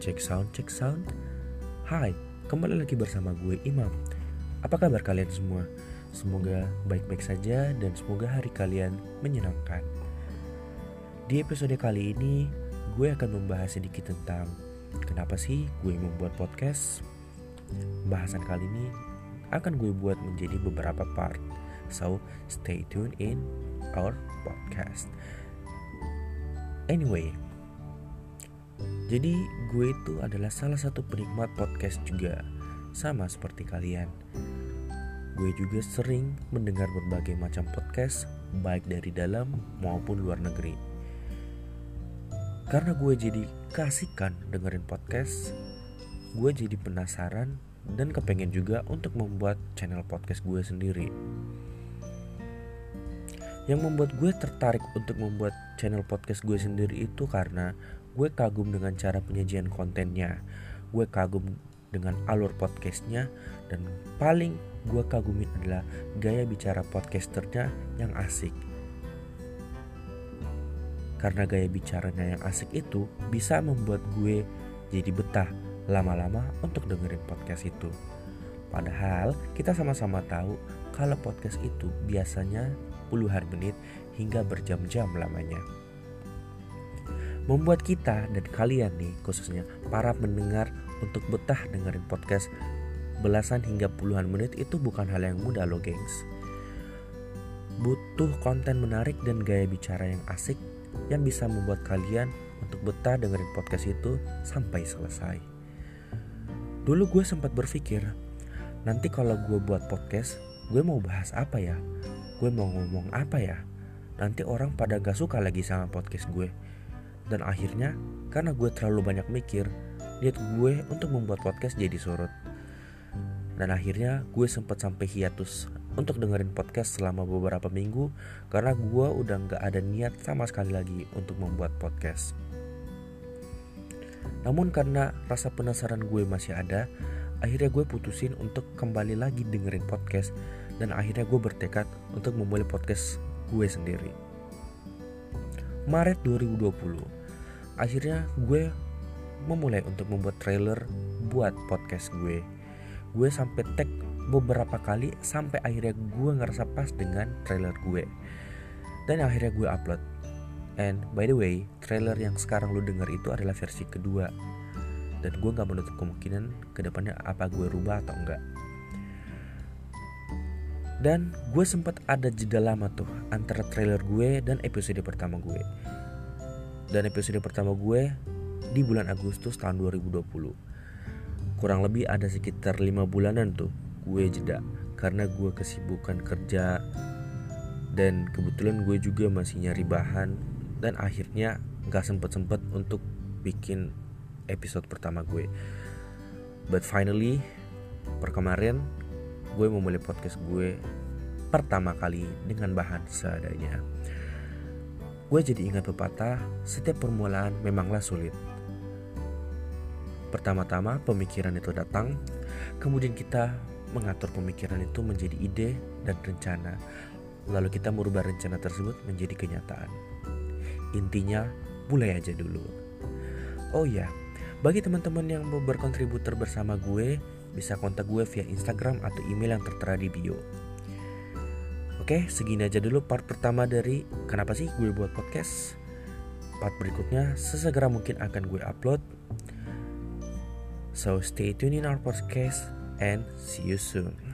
Check sound, check sound. Hai, kembali lagi bersama gue Imam. Apa kabar kalian semua? Semoga baik-baik saja dan semoga hari kalian menyenangkan. Di episode kali ini, gue akan membahas sedikit tentang kenapa sih gue membuat podcast. Bahasan kali ini akan gue buat menjadi beberapa part. So, stay tuned in our podcast. Anyway, jadi gue itu adalah salah satu penikmat podcast juga Sama seperti kalian. Gue juga sering mendengar berbagai macam podcast Baik dari dalam maupun luar negeri. Karena gue jadi kasihkan dengerin podcast Gue jadi penasaran dan kepengen juga untuk membuat channel podcast gue sendiri. Yang membuat gue tertarik untuk membuat channel podcast gue sendiri itu karena gue kagum dengan cara penyajian kontennya. Gue kagum dengan alur podcastnya. Dan paling gue kagumin adalah gaya bicara podcasternya yang asik. Karena gaya bicaranya yang asik itu bisa membuat gue jadi betah lama-lama untuk dengerin podcast itu. Padahal kita sama-sama tahu kalau podcast itu biasanya puluhan menit hingga berjam-jam lamanya membuat kita dan kalian nih khususnya para mendengar untuk betah dengerin podcast belasan hingga puluhan menit itu bukan hal yang mudah loh gengs. Butuh konten menarik dan gaya bicara yang asik yang bisa membuat kalian untuk betah dengerin podcast itu sampai selesai. Dulu gue sempat berpikir nanti kalau gue buat podcast gue mau bahas apa ya? Gue mau ngomong apa ya? Nanti orang pada gak suka lagi sama podcast gue dan akhirnya karena gue terlalu banyak mikir, niat gue untuk membuat podcast jadi surut. Dan akhirnya gue sempat sampai hiatus untuk dengerin podcast selama beberapa minggu karena gue udah gak ada niat sama sekali lagi untuk membuat podcast. Namun karena rasa penasaran gue masih ada, akhirnya gue putusin untuk kembali lagi dengerin podcast dan akhirnya gue bertekad untuk memulai podcast gue sendiri. Maret 2020 akhirnya gue memulai untuk membuat trailer buat podcast gue. Gue sampai tag beberapa kali sampai akhirnya gue ngerasa pas dengan trailer gue. Dan akhirnya gue upload. And by the way trailer yang sekarang lu denger itu adalah versi kedua. Dan gue gak menutup kemungkinan ke depannya apa gue rubah atau enggak. Dan gue sempat ada jeda lama tuh antara trailer gue dan episode pertama gue dan episode pertama gue di bulan Agustus tahun 2020. Kurang lebih ada sekitar 5 bulanan tuh gue jeda karena gue kesibukan kerja dan kebetulan gue juga masih nyari bahan dan akhirnya gak sempet-sempet untuk bikin episode pertama gue. But finally, per kemarin gue memulai podcast gue pertama kali dengan bahan seadanya. Gue jadi ingat pepatah, setiap permulaan memanglah sulit. Pertama-tama pemikiran itu datang, kemudian kita mengatur pemikiran itu menjadi ide dan rencana. Lalu kita merubah rencana tersebut menjadi kenyataan. Intinya, mulai aja dulu. Oh ya, bagi teman-teman yang mau berkontributor bersama gue, bisa kontak gue via Instagram atau email yang tertera di bio. Oke, segini aja dulu part pertama dari kenapa sih gue buat podcast. Part berikutnya sesegera mungkin akan gue upload. So stay tuned in our podcast and see you soon.